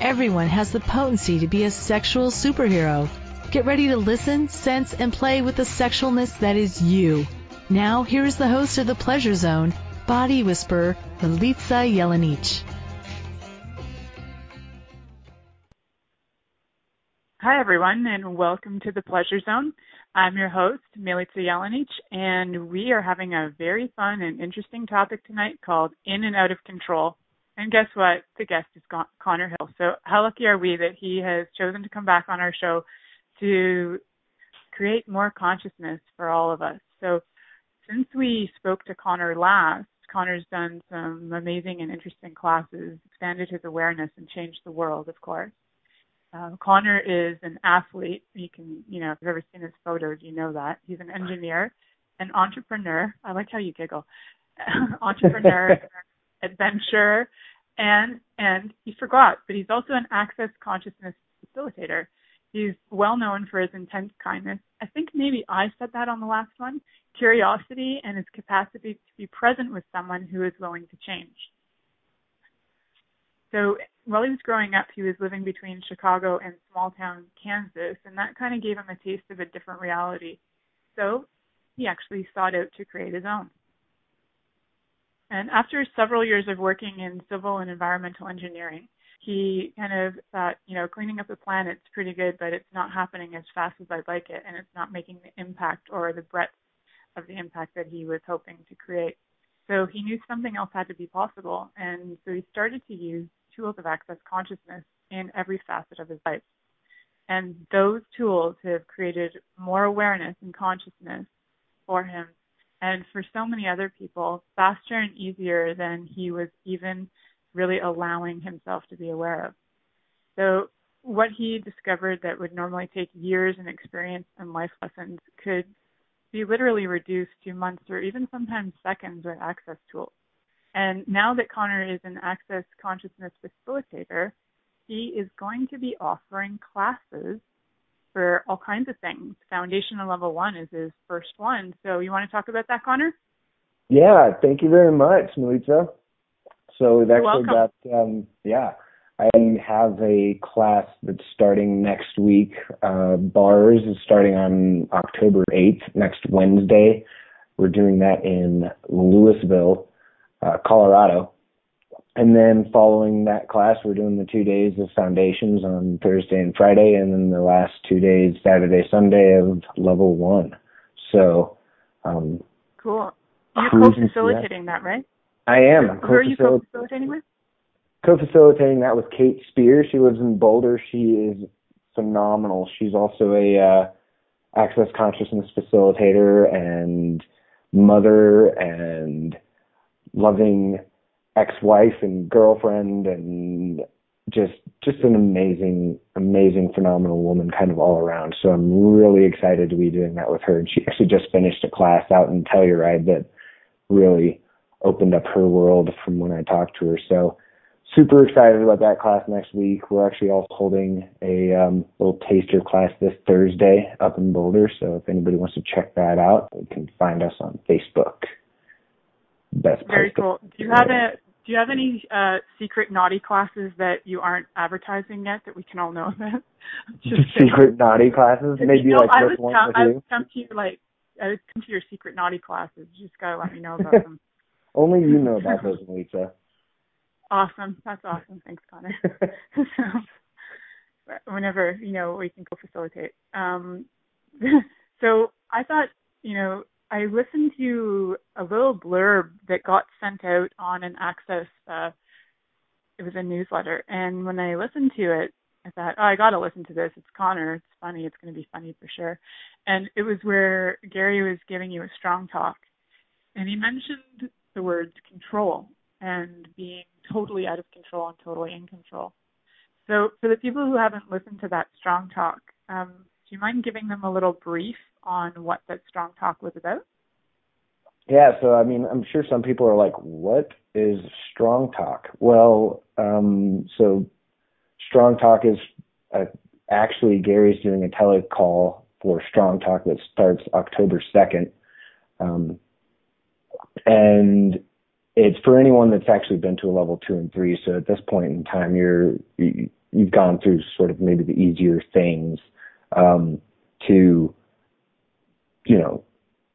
Everyone has the potency to be a sexual superhero. Get ready to listen, sense, and play with the sexualness that is you. Now, here is the host of The Pleasure Zone, Body Whisperer, Milica Jelenic. Hi, everyone, and welcome to The Pleasure Zone. I'm your host, Milica Jelenic, and we are having a very fun and interesting topic tonight called In and Out of Control. And guess what? The guest is Connor Hill. So how lucky are we that he has chosen to come back on our show to create more consciousness for all of us. So since we spoke to Connor last, Connor's done some amazing and interesting classes, expanded his awareness and changed the world, of course. Uh, Connor is an athlete. You can, you know, if you've ever seen his photos, you know that. He's an engineer, an entrepreneur. I like how you giggle. entrepreneur, adventurer, and and he forgot, but he's also an access consciousness facilitator. He's well known for his intense kindness. I think maybe I said that on the last one. Curiosity and his capacity to be present with someone who is willing to change. So while he was growing up, he was living between Chicago and small town Kansas, and that kind of gave him a taste of a different reality. So he actually sought out to create his own. And after several years of working in civil and environmental engineering, he kind of thought, you know, cleaning up the planet's pretty good, but it's not happening as fast as I'd like it, and it's not making the impact or the breadth of the impact that he was hoping to create. So he knew something else had to be possible, and so he started to use tools of access consciousness in every facet of his life. And those tools have created more awareness and consciousness for him and for so many other people faster and easier than he was even really allowing himself to be aware of. So what he discovered that would normally take years and experience and life lessons could be literally reduced to months or even sometimes seconds with access tools. And now that Connor is an access consciousness facilitator, he is going to be offering classes for all kinds of things. Foundation and level one is his first one. So you want to talk about that, Connor? Yeah, thank you very much, Milica. So we've You're actually welcome. got um yeah. I have a class that's starting next week. Uh, bars is starting on October 8th, next Wednesday. We're doing that in Louisville, uh, Colorado. And then following that class, we're doing the two days of foundations on Thursday and Friday, and then the last two days, Saturday, Sunday, of level one. So, um, Cool. You're co-facilitating that, right? I am Who are you co-facil- co-facilitating with? co-facilitating that with Kate Spear. She lives in Boulder. She is phenomenal. She's also a uh, access consciousness facilitator and mother and loving ex-wife and girlfriend and just just an amazing amazing phenomenal woman kind of all around. So i'm really excited to be doing that with her. And she actually just finished a class out in telluride that really opened up her world from when i talked to her. So super excited about that class next week. We're actually also holding a um, little taster class this thursday up in boulder. So if anybody wants to check that out you can find us on facebook. Best Very cool. Do you have a do you have any uh, secret naughty classes that you aren't advertising yet that we can all know about? Just secret naughty classes maybe no, like I this one come, with I you would come to your like I would come to your secret naughty classes. You just gotta let me know about them. Only you know about those, Lisa. Awesome. That's awesome. Thanks, Connor. so whenever, you know, we can go facilitate. Um, so I thought, you know, I listened to a little blurb that got sent out on an Access, uh, it was a newsletter. And when I listened to it, I thought, oh, I got to listen to this. It's Connor. It's funny. It's to be funny for sure. And it was where Gary was giving you a strong talk. And he mentioned the words control and being totally out of control and totally in control. So, for the people who haven't listened to that strong talk, um, you mind giving them a little brief on what that strong talk was about? Yeah, so I mean, I'm sure some people are like, "What is strong talk?" Well, um, so strong talk is uh, actually Gary's doing a telecall for strong talk that starts October 2nd, um, and it's for anyone that's actually been to a level two and three. So at this point in time, you're you've gone through sort of maybe the easier things um, to, you know,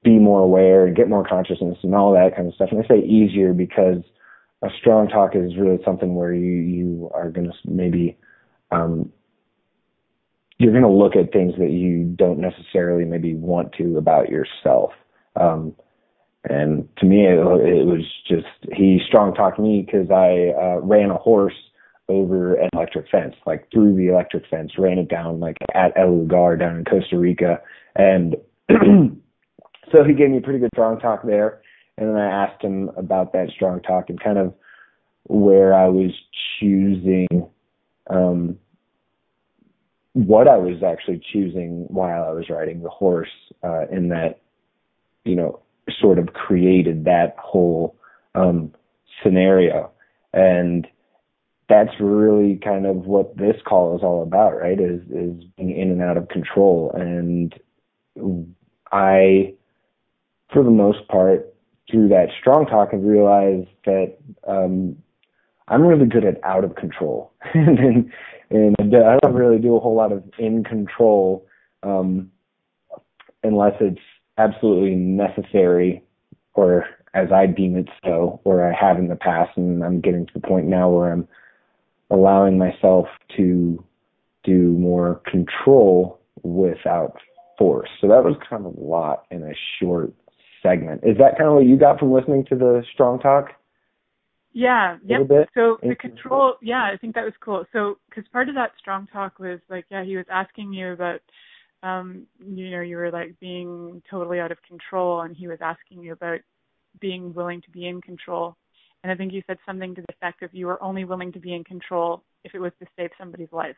be more aware and get more consciousness and all that kind of stuff. And I say easier because a strong talk is really something where you you are going to maybe um, you're going to look at things that you don't necessarily maybe want to about yourself. Um, and to me, it, it was just he strong talked me because I uh, ran a horse over an electric fence, like through the electric fence, ran it down like at El Lugar down in Costa Rica, and so he gave me a pretty good strong talk there. And then I asked him about that strong talk and kind of where I was choosing, um, what I was actually choosing while I was riding the horse, uh, in that, you know, sort of created that whole um, scenario. And that's really kind of what this call is all about, right? Is is being in and out of control. And I, for the most part, through that strong talk, have realized that um, I'm really good at out of control, and, and I don't really do a whole lot of in control um, unless it's absolutely necessary or as I deem it so, or I have in the past, and I'm getting to the point now where I'm allowing myself to do more control without force. So that was kind of a lot in a short segment. Is that kind of what you got from listening to the strong talk? Yeah, yeah. So the control, yeah, I think that was cool. So because part of that strong talk was like, yeah, he was asking you about um, you know, you were like being totally out of control, and he was asking you about being willing to be in control. And I think you said something to the effect of you were only willing to be in control if it was to save somebody's life.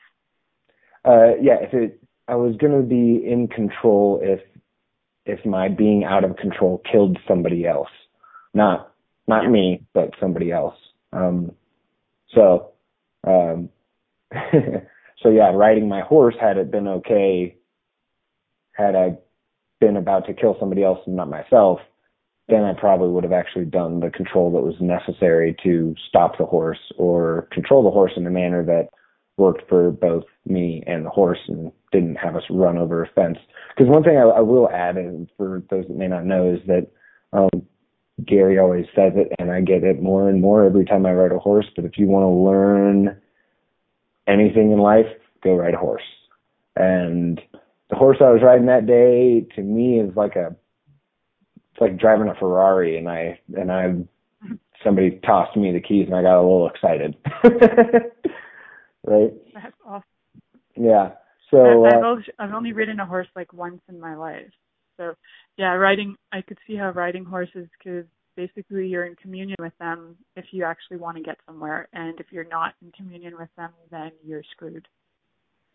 Uh, yeah, if it, I was going to be in control if if my being out of control killed somebody else, not not me, but somebody else. Um, so, um, so yeah, riding my horse had it been okay had I been about to kill somebody else and not myself, then I probably would have actually done the control that was necessary to stop the horse or control the horse in a manner that worked for both me and the horse and didn't have us run over a fence. Because one thing I, I will add, and for those that may not know, is that um, Gary always says it, and I get it more and more every time I ride a horse. But if you want to learn anything in life, go ride a horse. And the horse I was riding that day to me is like a it's like driving a Ferrari and I and I somebody tossed me the keys and I got a little excited. right? That's awesome. Yeah. So I've, uh, only, I've only ridden a horse like once in my life. So yeah, riding I could see how riding horses because basically you're in communion with them if you actually want to get somewhere, and if you're not in communion with them, then you're screwed.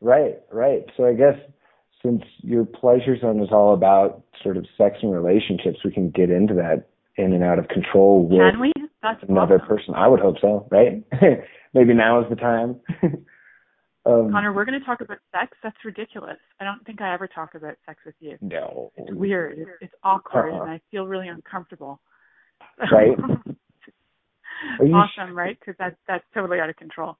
Right, right. So I guess since your pleasure zone is all about sort of sex and relationships, we can get into that in and out of control with can we? That's another awesome. person. I would hope so, right? Maybe now is the time. um, Connor, we're going to talk about sex. That's ridiculous. I don't think I ever talk about sex with you. No. It's weird. It's, it's awkward, uh-huh. and I feel really uncomfortable. Right. awesome, right? Because that's that's totally out of control.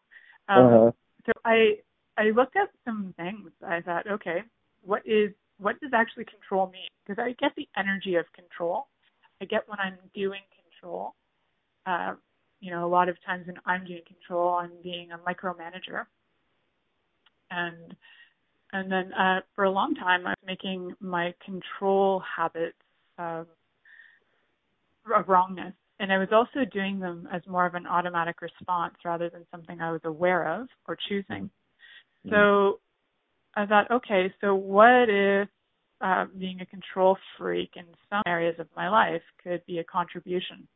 Um, uh-huh. So I I looked at some things. I thought, okay, what is what does actually control mean? Because I get the energy of control. I get when I'm doing control. Uh, you know, a lot of times when I'm doing control, I'm being a micromanager. And and then uh, for a long time, I was making my control habits of, of wrongness, and I was also doing them as more of an automatic response rather than something I was aware of or choosing. Mm-hmm. So I thought, okay, so what if uh, being a control freak in some areas of my life could be a contribution?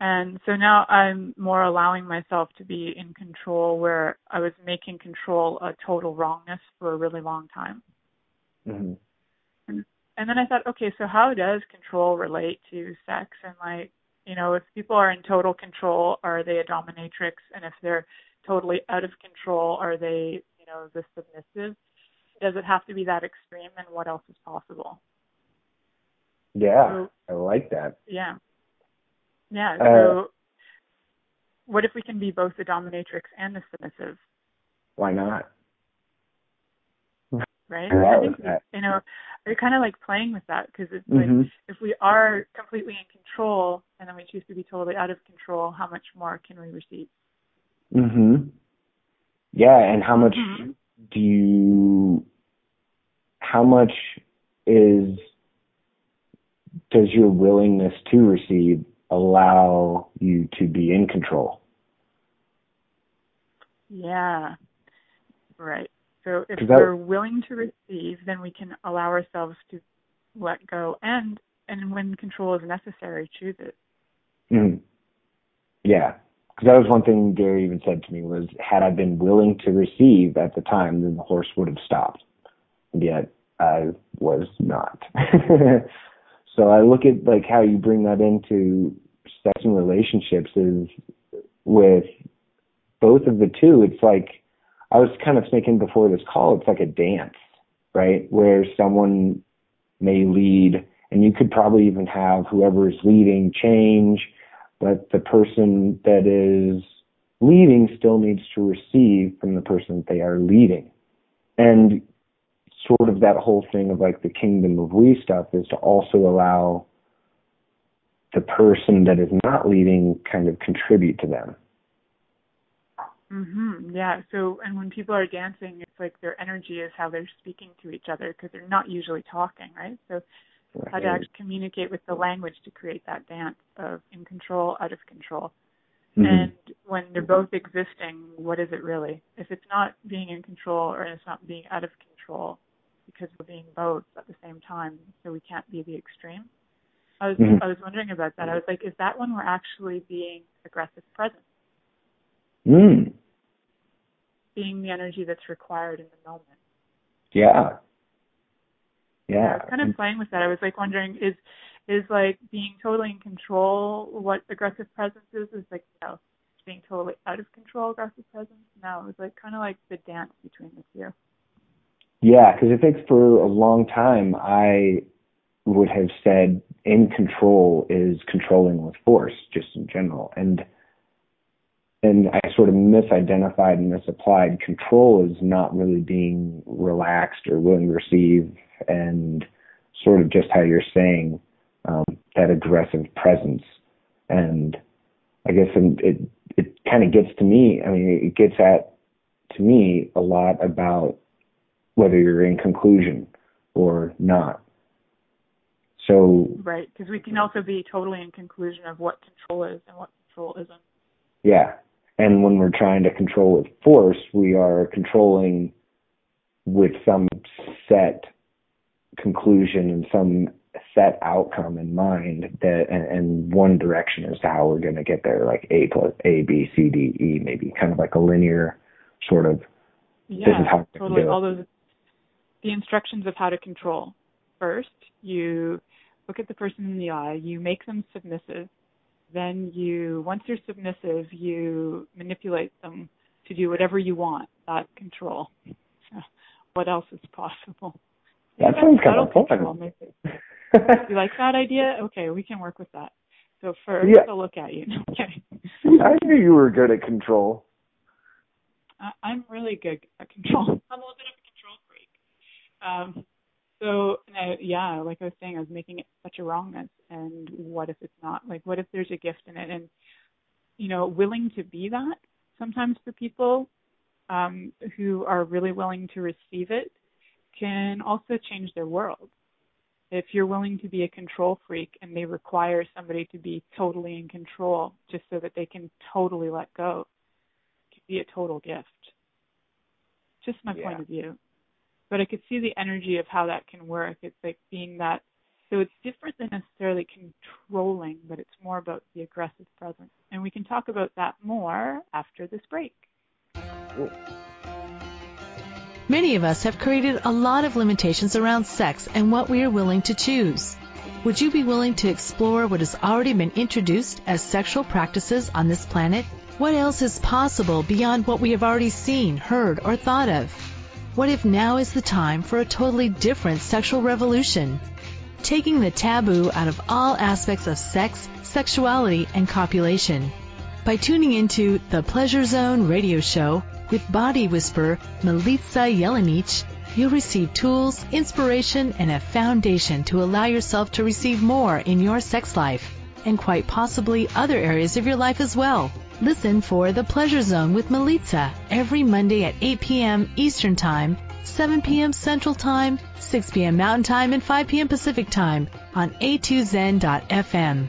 And so now I'm more allowing myself to be in control where I was making control a total wrongness for a really long time. Mm-hmm. And, and then I thought, okay, so how does control relate to sex? And like, you know, if people are in total control, are they a dominatrix? And if they're totally out of control, are they, you know, the submissive? Does it have to be that extreme? And what else is possible? Yeah, so, I like that. Yeah. Yeah. Uh, so, what if we can be both the dominatrix and the submissive? Why not? Right. I, I think you know, we're kind of like playing with that because it's like mm-hmm. if we are completely in control and then we choose to be totally out of control, how much more can we receive? Mhm. Yeah, and how much mm-hmm. do you? How much is does your willingness to receive allow you to be in control? Yeah. Right. So if that, we're willing to receive, then we can allow ourselves to let go and and when control is necessary, choose it. Mm. Yeah. Because that was one thing Gary even said to me was, had I been willing to receive at the time, then the horse would have stopped. And yet I was not. So I look at like how you bring that into sex and relationships is with both of the two. It's like I was kind of thinking before this call. It's like a dance, right? Where someone may lead, and you could probably even have whoever is leading change, but the person that is leading still needs to receive from the person that they are leading. And sort of that whole thing of like the kingdom of we stuff is to also allow the person that is not leading kind of contribute to them. Mhm. Yeah. So, and when people are dancing, it's like their energy is how they're speaking to each other because they're not usually talking, right? So, right. how to actually communicate with the language to create that dance of in control, out of control. Mm-hmm. And when they're both existing, what is it really? If it's not being in control or it's not being out of control, because we're being both at the same time, so we can't be the extreme. I was mm-hmm. I was wondering about that. I was like, is that when we're actually being aggressive present? Mm. Being the energy that's required in the moment. Yeah. Yeah. I was kind of playing with that. I was like wondering, is is like being totally in control what aggressive presence is? Is like no, being totally out of control aggressive presence? No, it was like kind of like the dance between the two. Yeah, because I think for a long time I would have said in control is controlling with force, just in general, and and I sort of misidentified and misapplied. Control is not really being relaxed or willing to receive, and sort of just how you're saying um, that aggressive presence. And I guess it it kind of gets to me. I mean, it gets at to me a lot about whether you're in conclusion or not. So right, because we can also be totally in conclusion of what control is and what control isn't. Yeah, and when we're trying to control with force, we are controlling with some set conclusion and some set outcome in mind that and, and one direction as to how we're going to get there like a plus a b c d e maybe kind of like a linear sort of yeah this is how totally all those the instructions of how to control. First, you look at the person in the eye, you make them submissive. Then you, once they're submissive, you manipulate them to do whatever you want. That control. what else is possible? That sounds kind of fun. you like that idea? Okay, we can work with that. So first, yeah. I'll look at you. Okay. I knew you were good at control. I, I'm really good at control. I'm a little bit of a control freak. um, so yeah, like I was saying, I was making it such a wrongness. And what if it's not? Like, what if there's a gift in it? And you know, willing to be that sometimes for people um, who are really willing to receive it can also change their world. If you're willing to be a control freak and they require somebody to be totally in control just so that they can totally let go, it can be a total gift. Just my yeah. point of view but I could see the energy of how that can work. It's like being that So it's different than necessarily controlling, but it's more about the aggressive presence. And we can talk about that more after this break. Many of us have created a lot of limitations around sex and what we are willing to choose. Would you be willing to explore what has already been introduced as sexual practices on this planet? What else is possible beyond what we have already seen, heard, or thought of? What if now is the time for a totally different sexual revolution? taking the taboo out of all aspects of sex, sexuality, and copulation. By tuning into the Pleasure Zone radio show with body whisperer Milica Jelenic, you'll receive tools, inspiration, and a foundation to allow yourself to receive more in your sex life and quite possibly other areas of your life as well. Listen for The Pleasure Zone with Milica every Monday at 8 p.m. Eastern Time 7 p.m. Central Time, 6 p.m. Mountain Time, and 5 p.m. Pacific Time on a2zen.fm.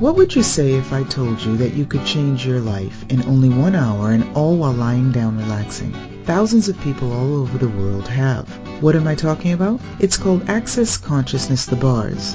What would you say if I told you that you could change your life in only one hour and all while lying down relaxing? Thousands of people all over the world have. What am I talking about? It's called Access Consciousness the Bars.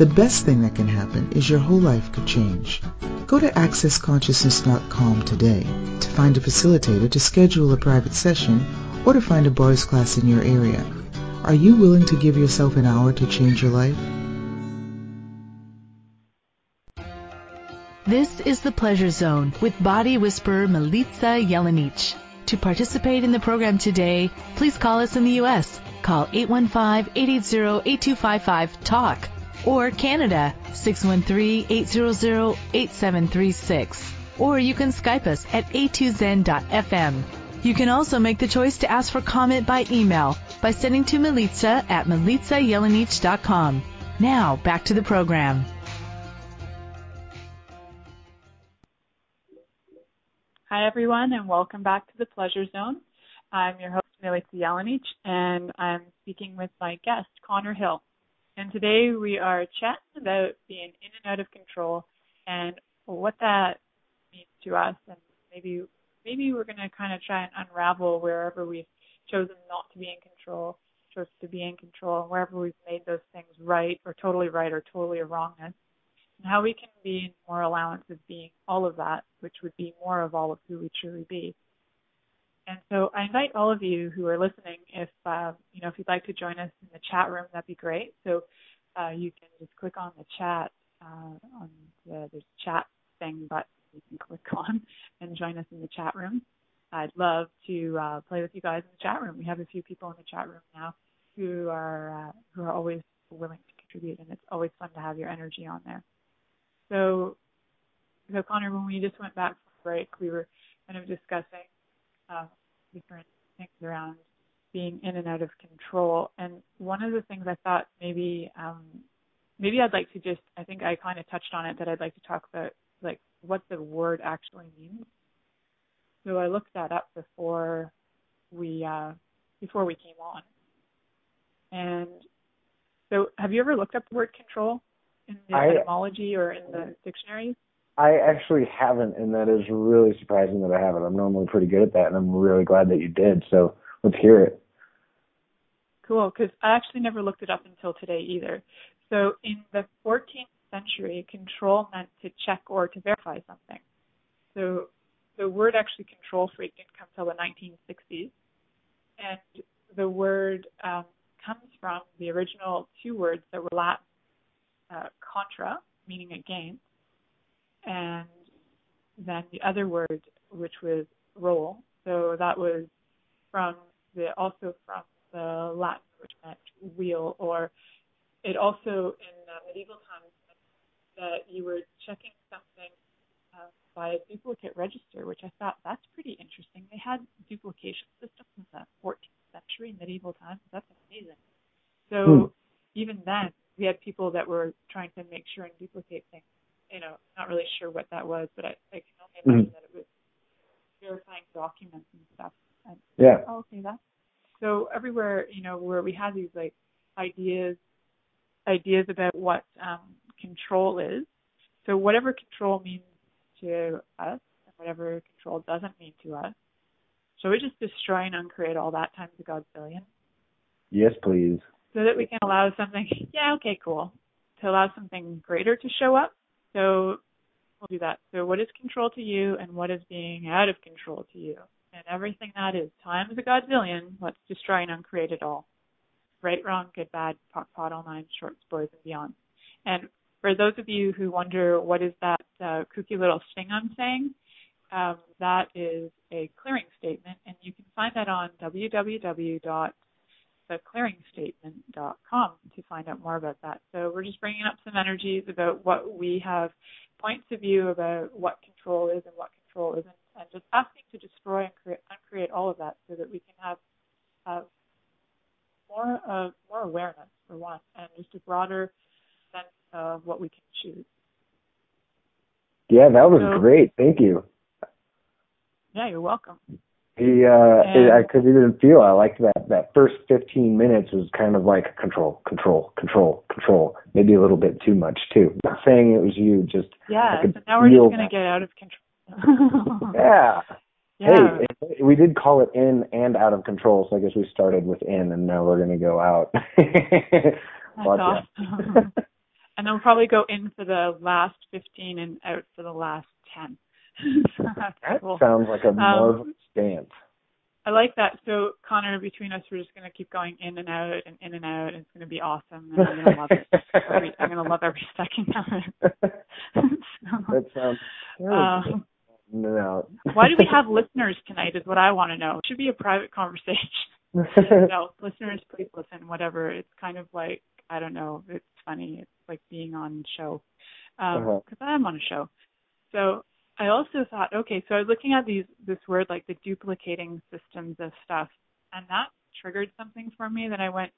The best thing that can happen is your whole life could change. Go to accessconsciousness.com today to find a facilitator to schedule a private session or to find a bars class in your area. Are you willing to give yourself an hour to change your life? This is the Pleasure Zone with body whisperer Milica Jelenic. To participate in the program today, please call us in the U.S. Call 815-880-8255-TALK or Canada 613-800-8736. Or you can Skype us at a2zen.fm. You can also make the choice to ask for comment by email by sending to Milica at milicajelenic.com. Now, back to the program. Hi, everyone, and welcome back to the Pleasure Zone. I'm your host, Milica Jelenic, and I'm speaking with my guest, Connor Hill. And today we are chatting about being in and out of control and what that means to us. And maybe maybe we're going to kind of try and unravel wherever we've chosen not to be in control, chose to be in control, and wherever we've made those things right or totally right or totally wrongness, and how we can be in more allowance of being all of that, which would be more of all of who we truly be. And so I invite all of you who are listening, if uh, you know, if you'd like to join us in the chat room, that'd be great. So uh, you can just click on the chat uh, on the there's chat thing button you can click on and join us in the chat room. I'd love to uh, play with you guys in the chat room. We have a few people in the chat room now who are uh, who are always willing to contribute, and it's always fun to have your energy on there. So, so Connor, when we just went back from break, we were kind of discussing uh, different things around being in and out of control. And one of the things I thought maybe um, maybe I'd like to just I think I kind of touched on it that I'd like to talk about like what the word actually means. So I looked that up before we uh, before we came on. And so have you ever looked up the word control in the I, etymology or in the dictionaries? I actually haven't, and that is really surprising that I haven't. I'm normally pretty good at that, and I'm really glad that you did. So let's hear it. Cool, because I actually never looked it up until today either. So in the 14th century, control meant to check or to verify something. So the word actually control freak didn't come till the 1960s, and the word um, comes from the original two words that were Latin, uh, contra, meaning against, and then the other word, which was roll. So that was from the also from the Latin, which meant wheel, or it also in uh, medieval times meant that you were checking something uh, by a duplicate register, which I thought that's pretty interesting. They had duplication systems in the 14th century, medieval times. That's amazing. So hmm. even then, we had people that were trying to make sure and duplicate things. You know, not really sure what that was, but I, I can only imagine mm-hmm. that it was verifying documents and stuff. And, yeah. Oh, okay, that's so everywhere. You know, where we have these like ideas, ideas about what um, control is. So whatever control means to us, and whatever control doesn't mean to us. So we just destroy and uncreate all that times a God's billion. Yes, please. So that we can allow something, yeah, okay, cool, to allow something greater to show up. So we'll do that. So what is control to you and what is being out of control to you? And everything that is times a godzillion, let's destroy and uncreate it all. Right, wrong, good, bad, POD, POC, all nine, shorts, boys, and beyond. And for those of you who wonder what is that uh, kooky little thing I'm saying, um, that is a clearing statement, and you can find that on www theclearingstatement.com to find out more about that. So we're just bringing up some energies about what we have points of view about what control is and what control isn't, and just asking to destroy and create, uncreate all of that so that we can have have more of more awareness for one, and just a broader sense of what we can choose. Yeah, that was so, great. Thank you. Yeah, you're welcome. He, uh, and, I could even feel. I liked that. That first 15 minutes was kind of like control, control, control, control. Maybe a little bit too much too. Not saying it was you, just yeah. So now we're just gonna get out of control. yeah. Yeah. Hey, we did call it in and out of control, so I guess we started with in, and now we're gonna go out. That's awesome. and then we'll probably go in for the last 15 and out for the last 10. That cool. sounds like a marvelous um, stance. I like that. So Connor, between us, we're just going to keep going in and out and in and out. And it's going to be awesome. And I'm going to love it. Every, I'm going to love every second of it. so, that sounds terrible. Um, no. why do we have listeners tonight? Is what I want to know. It should be a private conversation. no, listeners, please listen. Whatever. It's kind of like I don't know. It's funny. It's like being on show because um, uh-huh. I'm on a show. So I also thought, okay, so I was looking at these this word like the duplicating systems of stuff, and that triggered something for me. That I went,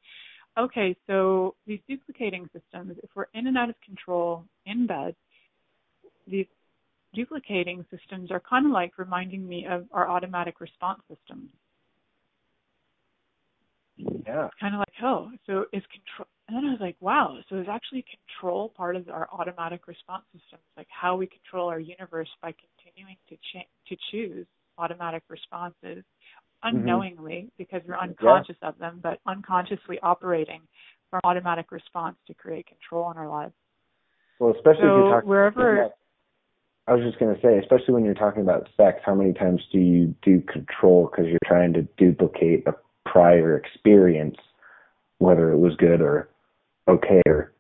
okay, so these duplicating systems, if we're in and out of control in bed, these duplicating systems are kind of like reminding me of our automatic response systems. Yeah. Kind of like, oh, so is control and then I was like, wow, so is actually control part of our automatic response systems, like how we control our universe by continuing to to choose automatic responses mm-hmm. unknowingly mm-hmm. because we're unconscious yeah. of them, but unconsciously operating from automatic response to create control in our lives. Well, especially so if you're talking wherever. About, I was just going to say, especially when you're talking about sex, how many times do you do control because you're trying to duplicate a prior experience, whether it was good or okay or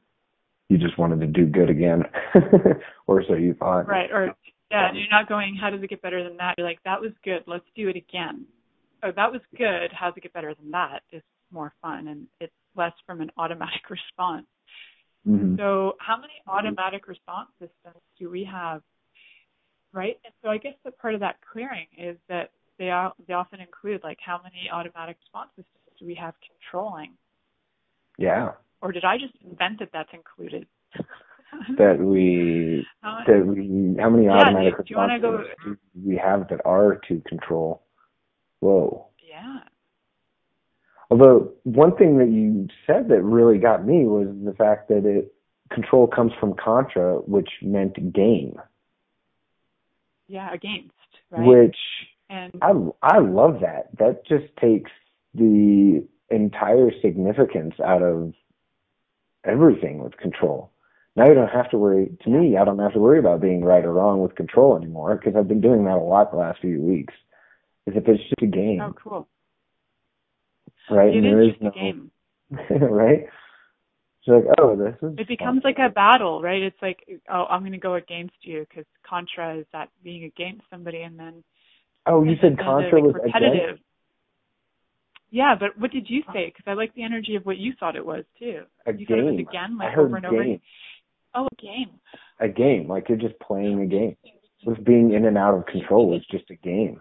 you just wanted to do good again or so you thought. Right or yeah you're not going how does it get better than that? You're like that was good let's do it again. Oh that was good how does it get better than that? it's more fun and it's less from an automatic response. Mm-hmm. so how many automatic response systems do we have? Right? And so i guess the part of that clearing is that they are they often include like how many automatic response systems do we have controlling? Yeah or did I just invent that that's included? that we uh, that we how many yeah, automatic do, do, go, do we have that are to control? Whoa. Yeah. Although one thing that you said that really got me was the fact that it control comes from contra, which meant game. Yeah, against. Right? Which and I I love that. That just takes the entire significance out of everything with control. Now you don't have to worry. To me, I don't have to worry about being right or wrong with control anymore because I've been doing that a lot the last few weeks. As if it's just a game. Oh, cool. Right, it is no, a game. right. It's like, oh, this is. It becomes like a battle, right? It's like, oh, I'm going to go against you because contra is that being against somebody, and then. Oh, you said contra like was repetitive. Against? Yeah, but what did you say? Because I like the energy of what you thought it was too. A you game. It was again, like I heard over and over. Oh, a game. A game, like you're just playing a game. With being in and out of control is just a game.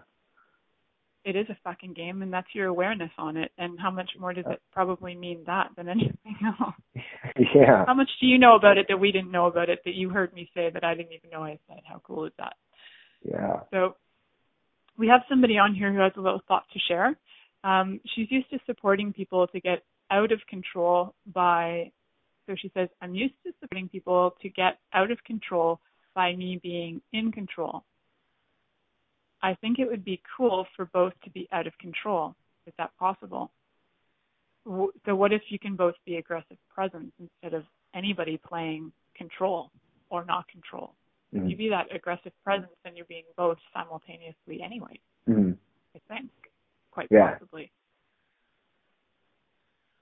It is a fucking game, and that's your awareness on it. And how much more does uh. it probably mean that than anything else? yeah. How much do you know about it that we didn't know about it that you heard me say that I didn't even know I said? How cool is that? Yeah. So we have somebody on here who has a little thought to share. Um, she's used to supporting people to get out of control by, so she says, I'm used to supporting people to get out of control by me being in control. I think it would be cool for both to be out of control. Is that possible? So, what if you can both be aggressive presence instead of anybody playing control or not control? Mm-hmm. You be that aggressive presence, and you're being both simultaneously anyway. Mm-hmm. I think, quite yeah. possibly.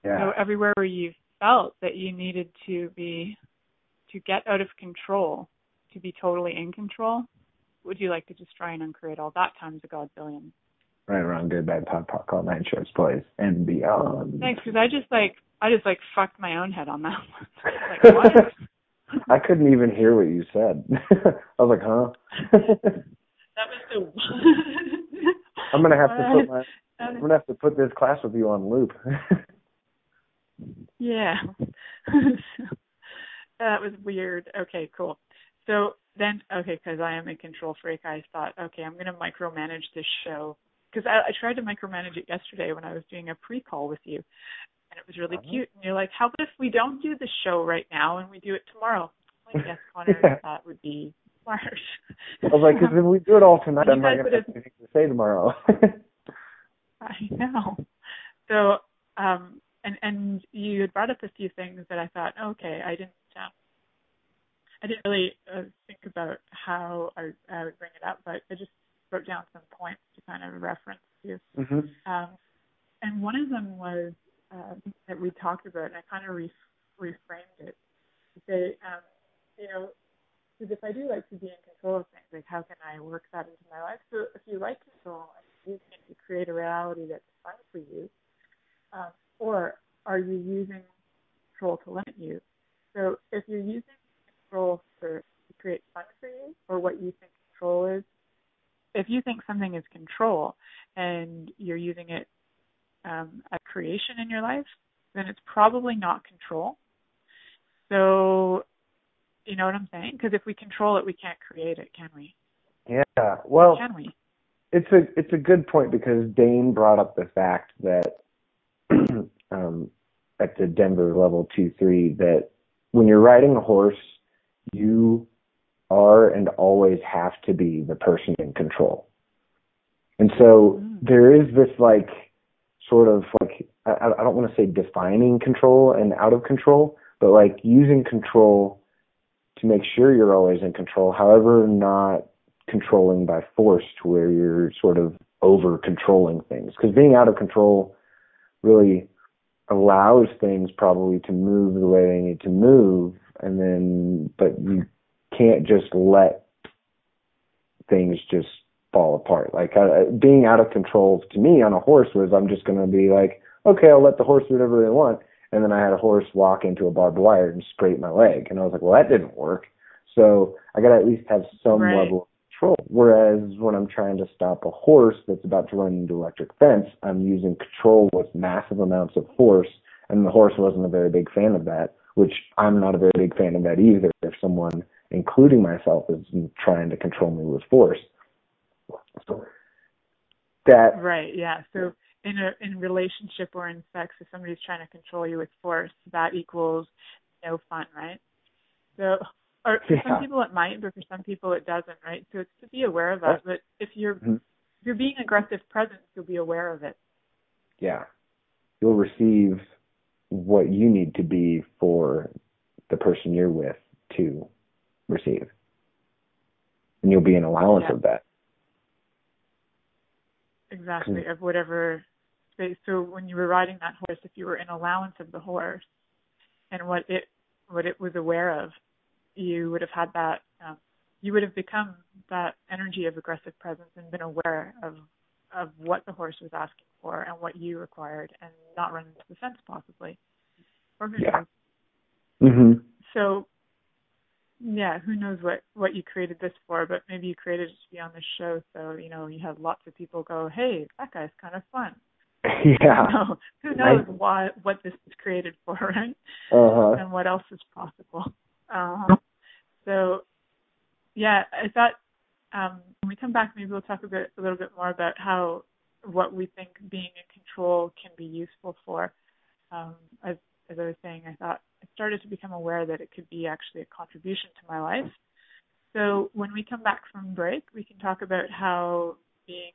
Yeah. So everywhere where you felt that you needed to be to get out of control, to be totally in control, would you like to just try and uncreate all that times a godzillion? Right around good bad pop pop call nine shows plays and beyond. Thanks, because I just like I just like fucked my own head on that one. like what? I couldn't even hear what you said. I was like, huh? that was so. I'm gonna have to put my. I'm gonna have to put this class with you on loop. yeah. that was weird. Okay, cool. So then, okay, because I am a control freak, I thought, okay, I'm going to micromanage this show. Because I, I tried to micromanage it yesterday when I was doing a pre-call with you, and it was really uh-huh. cute. And you're like, how about if we don't do the show right now and we do it tomorrow? I'm like, yes, Connor, yeah. that would be I was like, because if we do it all tonight, I'm not going to have anything to say tomorrow. I know. So, um, and and you had brought up a few things that I thought, okay, I didn't I didn't really uh, think about how I, I would bring it up, but I just wrote down some points to kind of reference to. Mm-hmm. Um, and one of them was uh, that we talked about, and I kind of re- reframed it to say, um, you know, because if I do like to be in control of things, like how can I work that into my life? So if you like control and using it to create a reality that's fun for you, um, or are you using control to limit you? So if you're using control for to create fun for you or what you think control is. If you think something is control and you're using it um, as creation in your life, then it's probably not control. Know what I'm saying? Because if we control it, we can't create it, can we? Yeah. Well, can we? It's a it's a good point because Dain brought up the fact that um, at the Denver level two three that when you're riding a horse you are and always have to be the person in control. And so mm. there is this like sort of like I, I don't want to say defining control and out of control, but like using control to make sure you're always in control, however not controlling by force to where you're sort of over controlling things. Because being out of control really allows things probably to move the way they need to move and then but you can't just let things just fall apart. Like uh, being out of control to me on a horse was I'm just going to be like, okay, I'll let the horse do whatever they want. And then I had a horse walk into a barbed wire and scrape my leg, and I was like, well, that didn't work. So I got to at least have some right. level of control. Whereas when I'm trying to stop a horse that's about to run into electric fence, I'm using control with massive amounts of force, and the horse wasn't a very big fan of that which I'm not a very big fan of that either. If someone, including myself, is trying to control me with force, so that right, yeah. So in a in relationship or in sex, if somebody's trying to control you with force, that equals no fun, right? So, or for yeah. some people it might, but for some people it doesn't, right? So it's to be aware of that. But if you're mm-hmm. if you're being aggressive present, you'll be aware of it. Yeah, you'll receive what you need to be for the person you're with to receive. And you'll be an allowance yeah. of that. Exactly, of whatever space. So when you were riding that horse, if you were in allowance of the horse and what it what it was aware of, you would have had that. Um, you would have become that energy of aggressive presence and been aware of of what the horse was asking for and what you required and not run into the fence possibly. Or yeah. Mhm. So yeah, who knows what what you created this for, but maybe you created it to be on the show so, you know, you have lots of people go, "Hey, that guy's kind of fun." Yeah. Who knows I, why what this is created for, right? Uh-huh. And what else is possible. Um, so, yeah, I thought um, when we come back, maybe we'll talk a bit, a little bit more about how what we think being in control can be useful for. Um, as, as I was saying, I thought I started to become aware that it could be actually a contribution to my life. So when we come back from break, we can talk about how being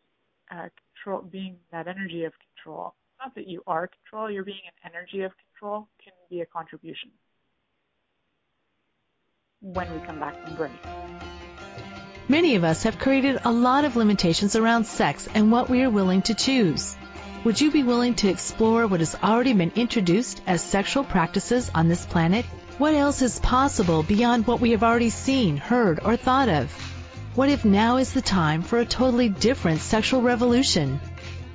uh, control, being that energy of control, not that you are control, you're being an energy of control, can be a contribution. When we come back from break. Many of us have created a lot of limitations around sex and what we are willing to choose. Would you be willing to explore what has already been introduced as sexual practices on this planet? What else is possible beyond what we have already seen, heard, or thought of? What if now is the time for a totally different sexual revolution?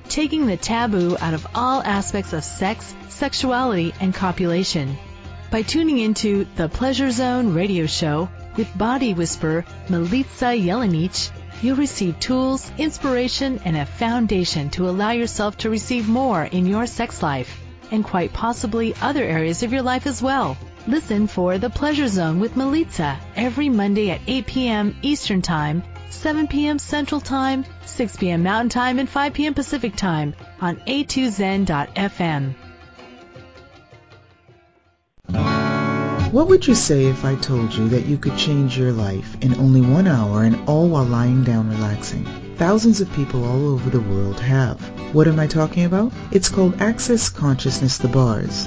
Taking the taboo out of all aspects of sex, sexuality, and copulation. By tuning into the Pleasure Zone radio show with body whisperer Milica Jelenic, you'll receive tools, inspiration, and a foundation to allow yourself to receive more in your sex life and quite possibly other areas of your life as well. Listen for The Pleasure Zone with Milica every Monday at 8 p.m. Eastern Time, 7 p.m. Central Time, 6 p.m. Mountain Time, and 5 p.m. Pacific Time on a2zen.fm. What would you say if I told you that you could change your life in only one hour and all while lying down relaxing? Thousands of people all over the world have. What am I talking about? It's called Access Consciousness The Bars.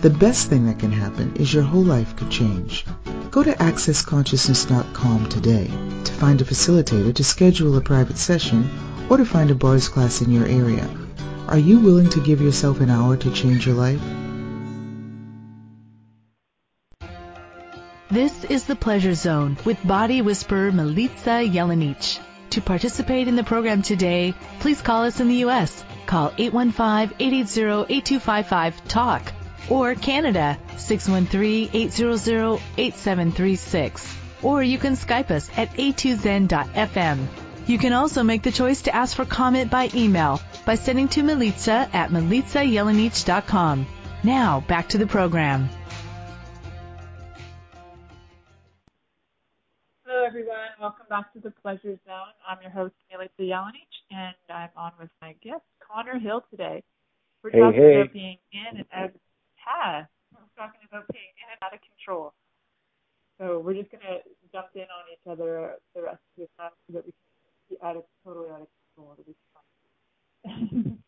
The best thing that can happen is your whole life could change. Go to accessconsciousness.com today to find a facilitator to schedule a private session or to find a bars class in your area. Are you willing to give yourself an hour to change your life? This is the Pleasure Zone with body whisperer Milica Jelenic. To participate in the program today, please call us in the U.S. Call 815-880-8255-TALK or Canada 613-800-8736. Or you can Skype us at a2zen.fm. You can also make the choice to ask for comment by email by sending to Milica at milicajelenic.com. Now, back to the program. Hello, everyone. Welcome back to the Pleasure Zone. I'm your host, Milica Jelenic, and I'm on with my guest, Connor Hill, today. We're hey, talking hey. about being in and out of yeah, we're talking about being in and out of control. So we're just gonna jump in on each other the rest of the time so that we can be out of totally out of control. It'll be fun.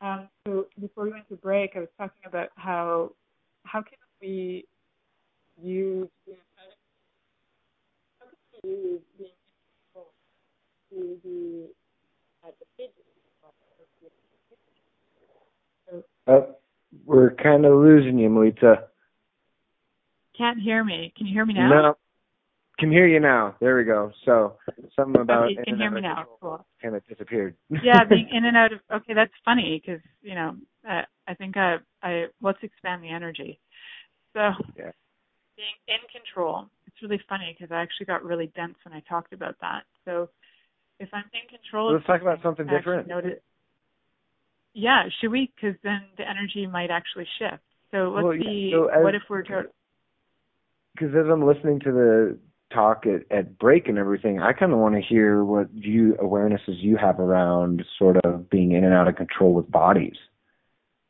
um, so before we went to break, I was talking about how how can we use being how can we use being to be advantageous. So, Oh, we're kind of losing you, Milica. can't hear me. Can you hear me now? No. Can hear you now. There we go. So something about Okay, you can hear me now. Cool. kind of disappeared. yeah, being in and out of okay, that's funny because you know uh, I think I I let's expand the energy. So Yeah. being in control, it's really funny because I actually got really dense when I talked about that. So if I'm in control, Let's talk about something I different. Notice, yeah, should we? Because then the energy might actually shift. So let's Well, see. so as- what if we're to, Because as I'm listening to the talk at, at break and everything, I kind of want to hear what view awarenesses you have around sort of being in and out of control with bodies,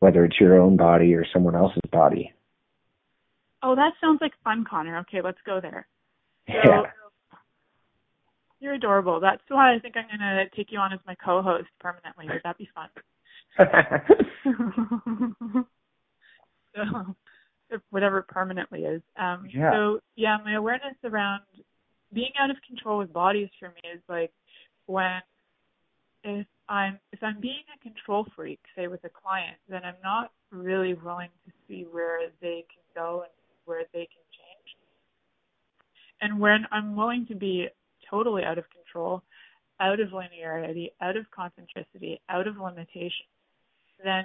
whether it's your own body or someone else's body. Oh, that sounds like fun, Connor. Okay, let's go there. So, Yeah. You're adorable. That's why I think I'm gonna take you on as my co-host permanently. Would that be fun? So, whatever permanently is. Um, Yeah. So yeah, my awareness around being out of control with bodies for me is like when if I'm if I'm being a control freak, say with a client, then I'm not really willing to see where they can go and where they can change. And when I'm willing to be totally out of control, out of linearity, out of concentricity, out of limitation, then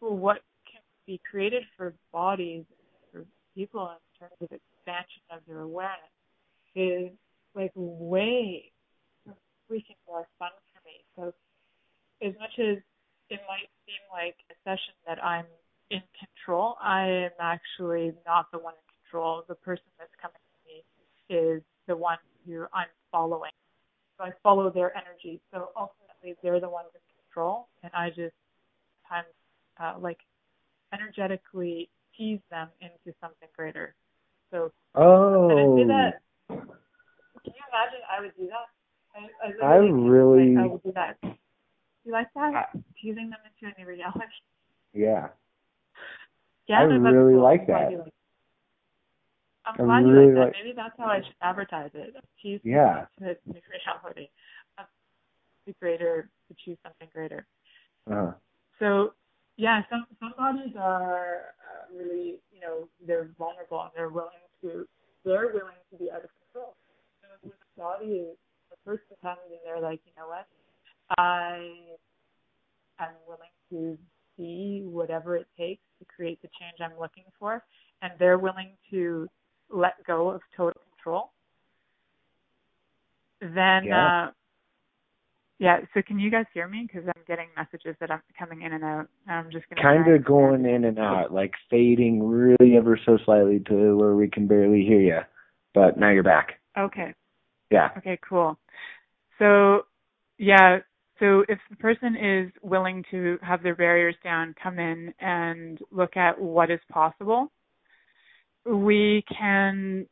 what can be created for bodies, for people in terms of expansion of their awareness is like way freaking more fun for me. So as much as it might seem like a session that I'm in control, I am actually not the one in control. The person that's coming to me is the one who I'm following. So I follow their energy. So ultimately, they're the ones in control, and I just of uh, like energetically tease them into something greater. So oh, and I say that. Can you imagine? I would do that. I, I, I really. Like, I would do that. You like that? I, Teasing them into a new reality. Yeah. Yeah, I really cool. like that. Like I'm glad really you like that. like- Maybe that's how I should advertise it. Choose Yeah. to new reality. The greater to choose something greater. Uh-huh. So yeah, some some bodies are uh, really you know they're vulnerable and they're willing to they're willing to be out of control. So when the body is the person comes and they're like, you know what, I am willing to see whatever it takes to create the change I'm looking for, and they're willing to let go of total control, then Yeah. uh, yeah. So can you guys hear me? Because I'm getting messages that I'm coming in and out. I'm just gonna Kind of going in and out, like fading really ever so slightly to where we can barely hear you. But now you're back. Okay. Yeah. Okay. Cool. So yeah. So if the person is willing to have their barriers down, come in and look at what is possible, we can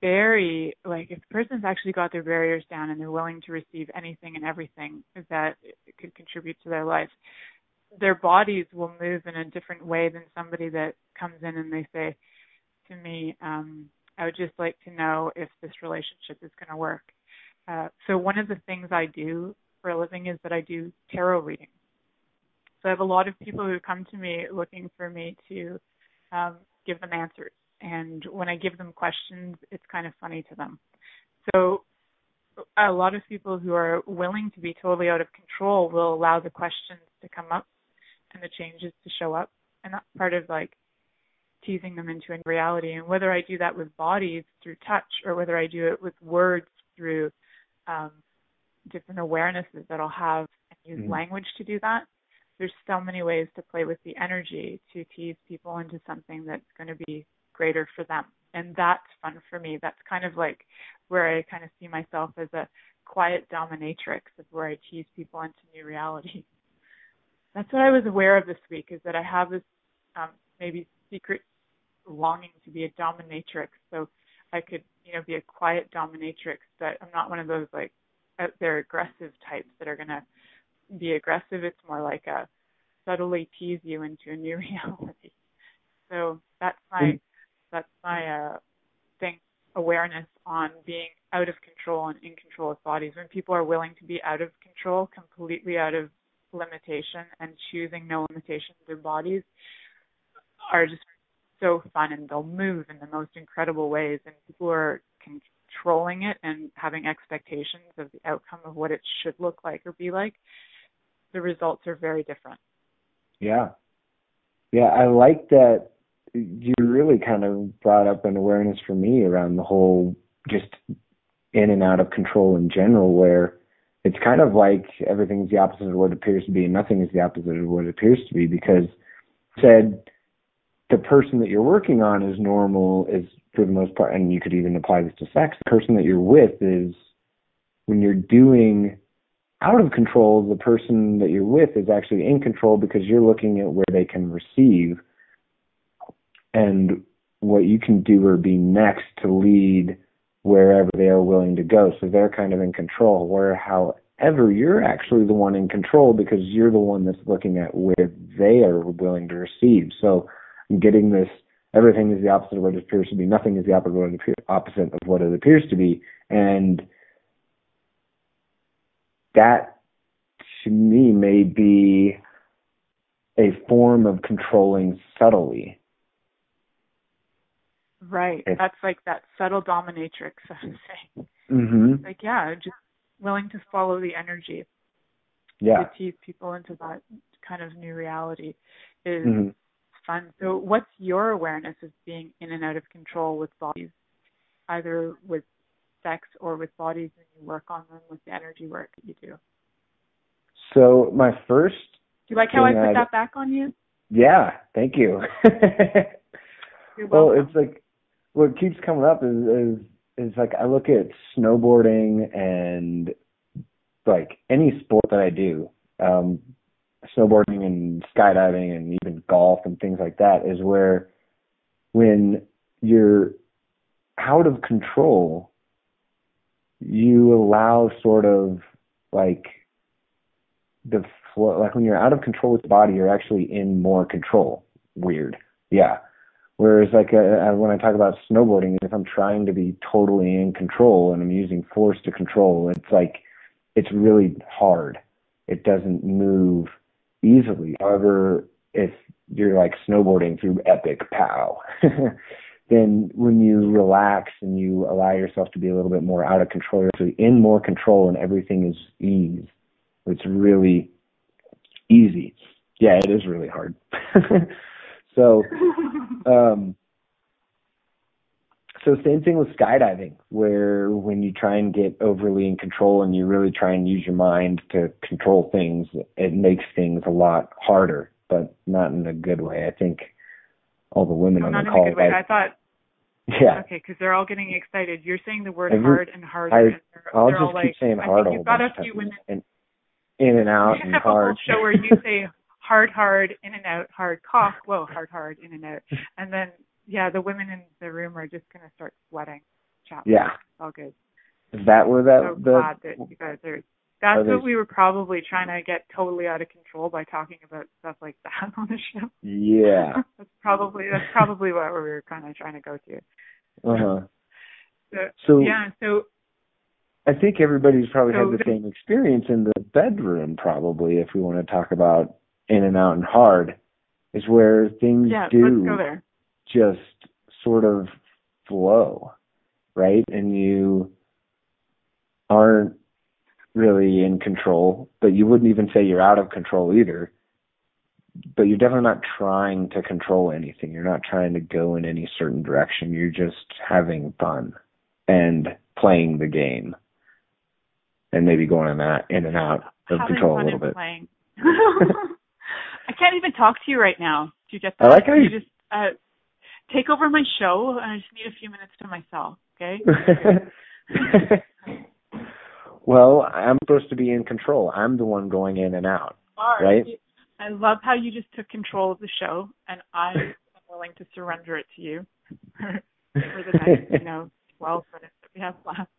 vary. Like if the person's actually got their barriers down and they're willing to receive anything and everything that could contribute to their life, their bodies will move in a different way than somebody that comes in and they say to me, um, I would just like to know if this relationship is going to work. Uh, so one of the things I do for a living is that I do tarot readings. So I have a lot of people who come to me looking for me to um, give them answers. And when I give them questions, it's kind of funny to them. So a lot of people who are willing to be totally out of control will allow the questions to come up and the changes to show up. And that's part of like teasing them into a reality. And whether I do that with bodies through touch or whether I do it with words through um, different awarenesses that I'll have and use Mhm. language to do that. There's so many ways to play with the energy to tease people into something that's going to be greater for them. And that's fun for me. That's kind of like where I kind of see myself as a quiet dominatrix of where I tease people into new realities. That's what I was aware of this week is that I have this um, maybe secret longing to be a dominatrix. So I could, you know, be a quiet dominatrix, but I'm not one of those like out there aggressive types that are gonna be aggressive. It's more like a subtly tease you into a new reality. So that's my that's my uh thing awareness on being out of control and in control of bodies. When people are willing to be out of control, completely out of limitation and choosing no limitation of their bodies are just so fun and they'll move in the most incredible ways and people are controlling it and having expectations of the outcome of what it should look like or be like the results are very different Yeah. Yeah, I like that you really kind of brought up an awareness for me around the whole just in and out of control in general where it's kind of like everything's the opposite of what appears to be and nothing is the opposite of what it appears to be because said the person that you're working on is normal is for the most part and you could even apply this to sex the person that you're with is when you're doing out of control the person that you're with is actually in control because you're looking at where they can receive and what you can do or be next to lead wherever they are willing to go. So they're kind of in control where however you're actually the one in control because you're the one that's looking at where they are willing to receive. So getting this everything is the opposite of what it appears to be. Nothing is the opposite of what it, appear, opposite of what it appears to be. And that to me may be a form of controlling subtly. Right. That's like that subtle dominatrix, I'm saying. Mm-hmm. Like, yeah, just willing to follow the energy. Yeah. To tease people into that kind of new reality is mm-hmm. fun. So, what's your awareness of being in and out of control with bodies, either with sex or with bodies when you work on them with the energy work that you do? So, my first. Do you like how I put I'd... that back on you? Yeah, thank you. well, it's like what keeps coming up is, is is like I look at snowboarding and like any sport that I do, um, snowboarding and skydiving and even golf and things like that is where when you're out of control, you allow sort of like the flow, like when you're out of control with the body, you're actually in more control. Weird. Yeah. Whereas like uh, uh, when I talk about snowboarding, if I'm trying to be totally in control and I'm using force to control, it's like it's really hard. It doesn't move easily. However, if you're like snowboarding through epic pow, then when you relax and you allow yourself to be a little bit more out of control, you're actually in more control and everything is ease. It's really easy. Yeah, it is really hard. so, um, so same thing with skydiving, where when you try and get overly in control and you really try and use your mind to control things, it makes things a lot harder, but not in a good way. I think all the women no, on not the in call. a good way. I thought. Yeah. Okay, because they're all getting excited. You're saying the word Every, hard and harder. I, and they're, I'll they're just keep like, saying I hard think a you've got a few women. And in and out and have a whole hard. show where you say hard, hard, in and out, hard cough, whoa, hard, hard, in and out, and then yeah, the women in the room are just gonna start sweating. Yeah. All good. Is that where that so the glad that you guys are. That's are what we were probably trying to get totally out of control by talking about stuff like that on the show. Yeah. that's probably that's probably what we were kind of trying to go to. Uh huh. So, So yeah, so I think everybody's probably So had the the- same experience in the bedroom, probably, if we want to talk about in and out and hard, is where things yeah, do let's go there. just sort of flow, right? And you aren't really in control, but you wouldn't even say you're out of control either. But you're definitely not trying to control anything. You're not trying to go in any certain direction. You're just having fun and playing the game. And maybe going in that in and out of Having control a little bit. I can't even talk to you right now. Do you get that? I like how you you- just uh, take over my show, and I just need a few minutes to myself. Okay. well, I'm supposed to be in control. I'm the one going in and out. All Right. I love how you just took control of the show, and I am willing to surrender it to you for the next, you know, 12 minutes that we have left.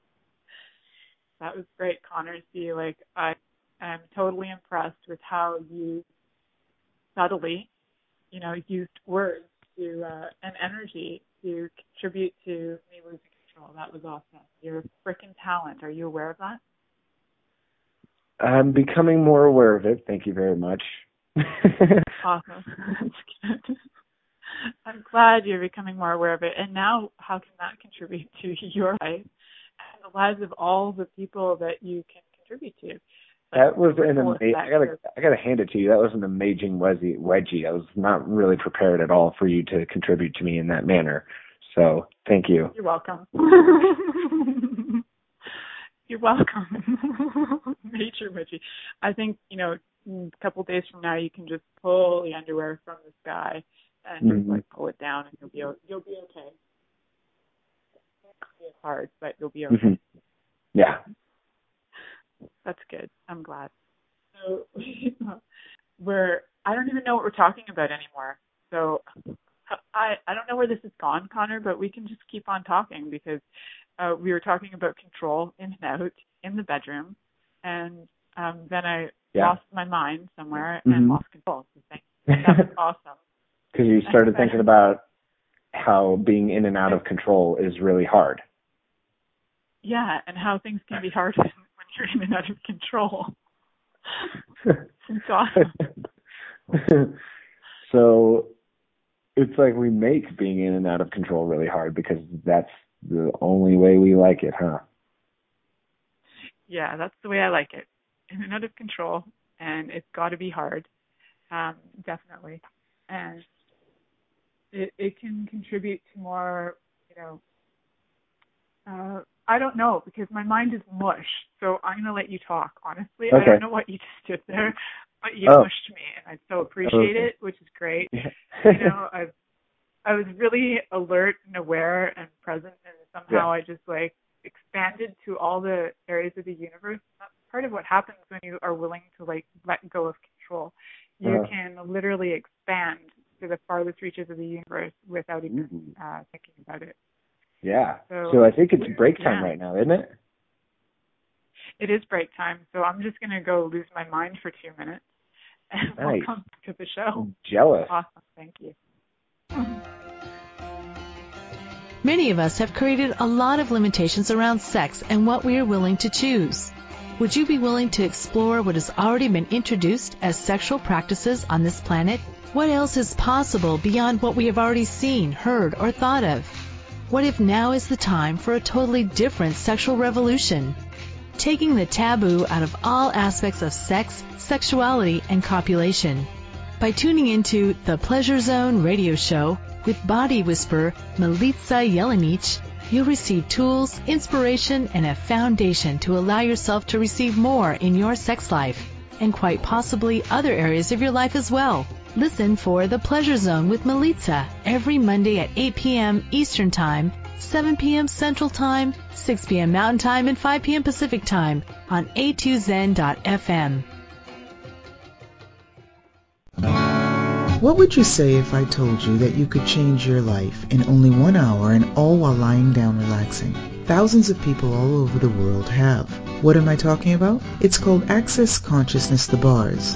That was great, Connor. See, like I am totally impressed with how you subtly, you know, used words to uh, and energy to contribute to me losing control. That was awesome. You're a freaking talent. Are you aware of that? I'm becoming more aware of it. Thank you very much. Awesome. That's good. I'm glad you're becoming more aware of it. And now, how can that contribute to your life and the lives of all the people that you can contribute to? That was an amazing. I gotta, I gotta hand it to you. That was an amazing wedgie. Wedgie. I was not really prepared at all for you to contribute to me in that manner. So thank you. You're welcome. You're welcome. Major wedgie. I think, you know, a couple days from now you can just pull the underwear from the sky and just Mhm. like pull it down and you'll be you'll be okay. It's hard, but you'll be okay. hmm Yeah. That's good. I'm glad. So we're I don't even know what we're talking about anymore. So I I don't know where this has gone, Connor, but we can just keep on talking because uh, we were talking about control in and out in the bedroom, and um, then I Yeah. lost my mind somewhere and Mhm. lost control. So thank that was awesome. Because you started thinking about how being in and out of control is really hard. Yeah, and how things can be hard in and out of control. It's awesome. so it's like we make being in and out of control really hard because that's the only way we like it, huh? Yeah, that's the way I like it. In and out of control, and it's got to be hard, um, definitely. And it it can contribute to more, you know. Uh, I don't know because my mind is mush. So I'm gonna let you talk. Honestly, okay. I don't know what you just did there, but you oh. mushed me, and I so appreciate okay. it, which is great. you know, I I was really alert and aware and present, and somehow yeah. I just like expanded to all the areas of the universe. That's part of what happens when you are willing to like let go of control. You uh-huh. can literally expand to the farthest reaches of the universe without even mm-hmm. uh, thinking about it. Yeah. So, so I think it's break time yeah. right now, isn't it? It is break time, so I'm just gonna go lose my mind for two minutes. And nice. welcome to the show. I'm jealous. Awesome, thank you. Many of us have created a lot of limitations around sex and what we are willing to choose. Would you be willing to explore what has already been introduced as sexual practices on this planet? What else is possible beyond what we have already seen, heard, or thought of? What if now is the time for a totally different sexual revolution? Taking the taboo out of all aspects of sex, sexuality, and copulation. By tuning into the Pleasure Zone radio show with body whisperer Milica Jelenic, you'll receive tools, inspiration, and a foundation to allow yourself to receive more in your sex life and quite possibly other areas of your life as well. Listen for The Pleasure Zone with Milica every Monday at 8 p.m. Eastern Time, 7 p.m. Central Time, 6 p.m. Mountain Time, and 5 p.m. Pacific Time on a2zen.fm. What would you say if I told you that you could change your life in only one hour and all while lying down relaxing? Thousands of people all over the world have. What am I talking about? It's called Access Consciousness the Bars.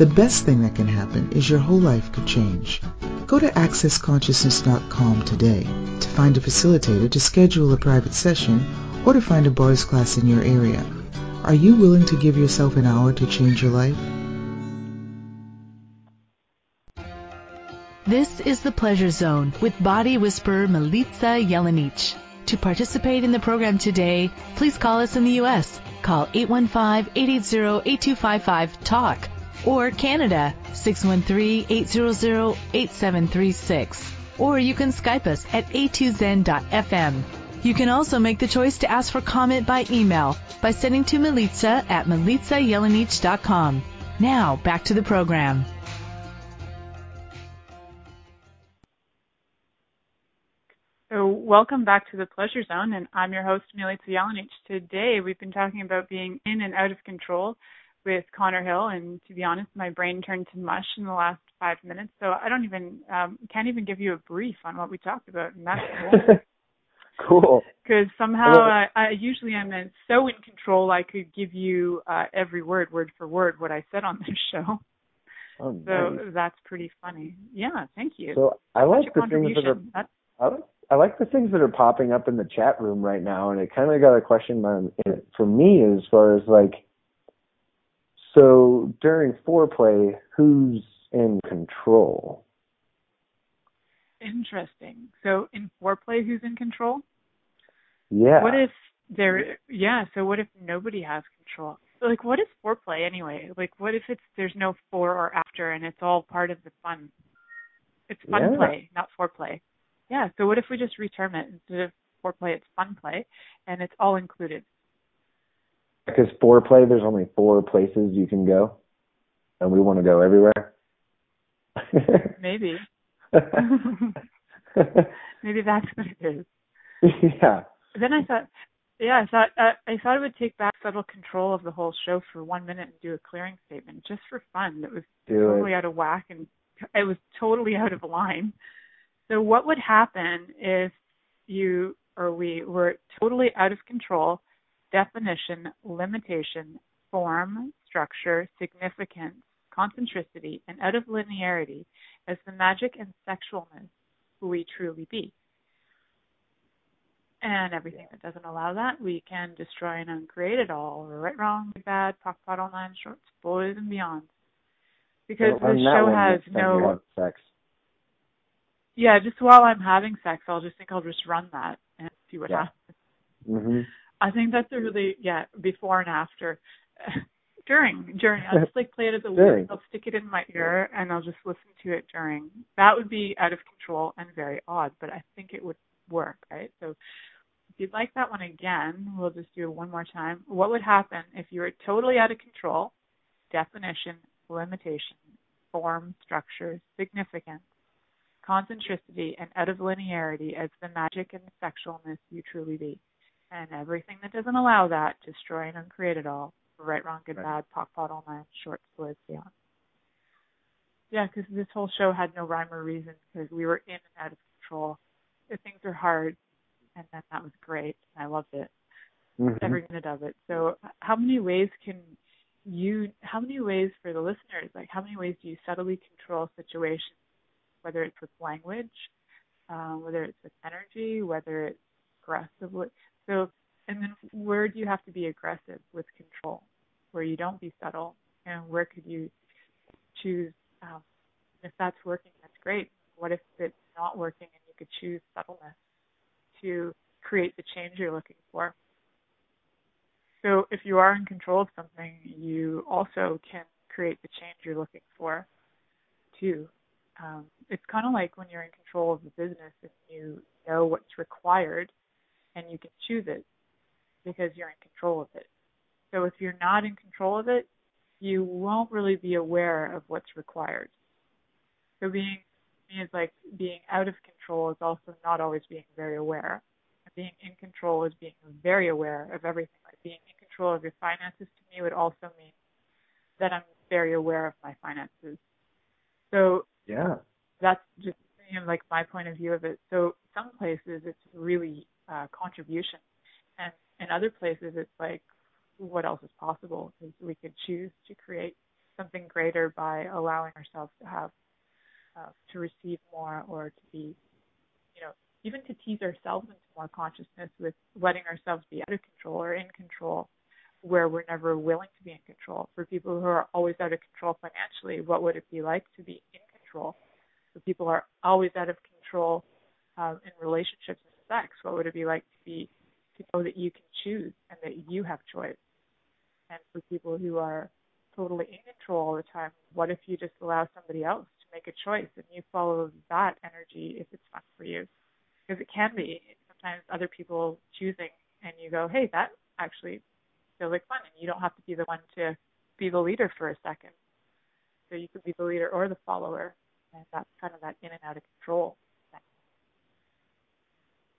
The best thing that can happen is your whole life could change. Go to accessconsciousness.com today to find a facilitator to schedule a private session or to find a bars class in your area. Are you willing to give yourself an hour to change your life? This is the Pleasure Zone with body whisperer Milica Jelenic. To participate in the program today, please call us in the U.S. Call 815-880-8255-TALK or Canada 613-800-8736. Or you can Skype us at a2zen.fm. You can also make the choice to ask for comment by email by sending to Milica at milicajelenic.com. Now, back to the program. So welcome back to the Pleasure Zone, and I'm your host, Milica Jelenic. Today we've been talking about being in and out of control with Connor Hill, and to be honest, my brain turned to mush in the last five minutes, so I don't even um, can't even give you a brief on what we talked about, and that's cool. cool. Because somehow I, I usually in, so in control I could give you uh, every word, word for word, what I said on this show. Oh, so nice. that's pretty funny. Yeah, thank you. So I like the things that are? That's I like I like the things that are popping up in the chat room right now, and it kind of got a question on for me as far as like, so during foreplay, who's in control? Interesting. So in foreplay, who's in control? Yeah. What if there? Yeah. So what if nobody has control? Like, what is foreplay anyway? Like, what if it's there's no fore or after, and it's all part of the fun? It's fun Yeah. play, not foreplay. Yeah. So what if we just reterm it instead of foreplay, it's fun play, and it's all included. Because foreplay, there's only four places you can go, and we want to go everywhere. Maybe. Maybe that's what it is. yeah. Then I thought, yeah, I thought uh, I thought it would take back subtle control of the whole show for one minute and do a clearing statement just for fun. It was Do totally it. out of whack and it was totally out of line. So what would happen if you or we were totally out of control? Definition, limitation, form, structure, significance, concentricity, and out of linearity as the magic and sexualness who we truly be. And everything that doesn't allow that, we can destroy and uncreate it all. Right, wrong, bad, POC, POD, all nine shorts, boys and beyond. Because Well, the show has next time you no sex. yeah, just while I'm having sex, I'll just think I'll just run that and see what Yeah. happens. Mhm. I think that's a really yeah before and after. during during I'll just like play it as a loop. I'll stick it in my ear and I'll just listen to it during. That would be out of control and very odd, but I think it would work, right? So if you'd like that one again, we'll just do it one more time. What would happen if you were totally out of control? Definition, limitation, form, structure, significance, concentricity, and out of linearity as the magic and the sexualness you truly be. And everything that doesn't allow that, destroy and uncreate it all. Right, wrong, good, Right. bad, POC, POD, all nine, short, boys, beyond. Yeah, because this whole show had no rhyme or reason because we were in and out of control. The things are hard, and then that was great. I loved it Mhm. every minute of it. So, how many ways can you? How many ways for the listeners? Like, how many ways do you subtly control situations? Whether it's with language, uh, whether it's with energy, whether it's aggressively. So, and then where do you have to be aggressive with control? Where you don't be subtle, and where could you choose? Um, if that's working, that's great. What if it's not working, and you could choose subtleness to create the change you're looking for? So if you are in control of something, you also can create the change you're looking for too. Um, it's kind of like when you're in control of the business and you know what's required and you can choose it because you're in control of it. So if you're not in control of it, you won't really be aware of what's required. So being is like being out of control is also not always being very aware. Being in control is being very aware of everything. Like being in control of your finances to me would also mean that I'm very aware of my finances. So Yeah. that's just you know, like my point of view of it. So some places it's really uh, contribution, and in other places it's like what else is possible because we could choose to create something greater by allowing ourselves to have uh, to receive more or to be, you know, even to tease ourselves into more consciousness with letting ourselves be out of control or in control where we're never willing to be in control. For people who are always out of control financially, what would it be like to be in control? For people are always out of control um, in relationships sex, what would it be like to be to know that you can choose and that you have choice? And for people who are totally in control all the time, what if you just allow somebody else to make a choice and you follow that energy if it's fun for you? Because it can be sometimes other people choosing and you go, hey, that actually feels like fun, and you don't have to be the one to be the leader for a second. So you could be the leader or the follower, and that's kind of that in and out of control.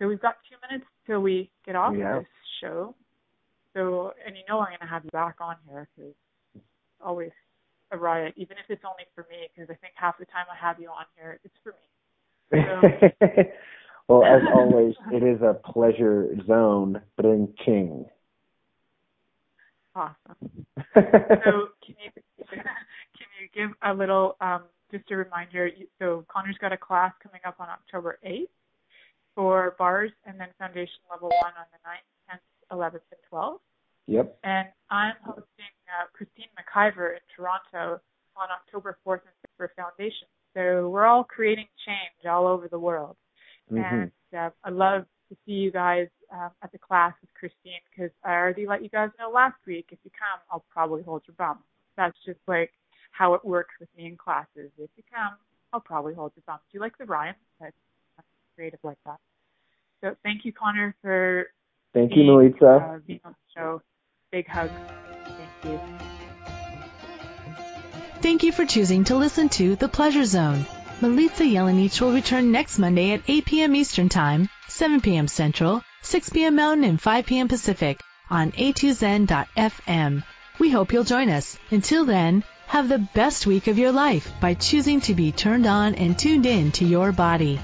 So we've got two minutes till we get off Yeah. this show. So, and you know I'm going to have you back on here because it's always a riot, even if it's only for me, because I think half the time I have you on here, it's for me. well, as always, it is a pleasure zone, in king. Awesome. so can you can you give a little um, just a reminder? So Connor's got a class coming up on October 8th for bars and then foundation level one on the 9th, 10th, 11th, and 12th. Yep. And I'm hosting uh, Christine McIver in Toronto on October 4th and 5th for foundation. So we're all creating change all over the world. Mm-hmm. And uh, I love to see you guys um, at the class with Christine because I already let you guys know last week. If you come, I'll probably hold your bum. That's just like how it works with me in classes. If you come, I'll probably hold your bum. Do you like the rhyme? That's creative like that. So thank you, Connor, for Thank you, being, Milica. uh, being on the show. Big hug. Thank you. Thank you for choosing to listen to The Pleasure Zone. Milica Jelenic will return next Monday at 8 p.m. Eastern Time, 7 p.m. Central, 6 p.m. Mountain and 5 p.m. Pacific on a2zen.fm. We hope you'll join us. Until then, have the best week of your life by choosing to be turned on and tuned in to your body.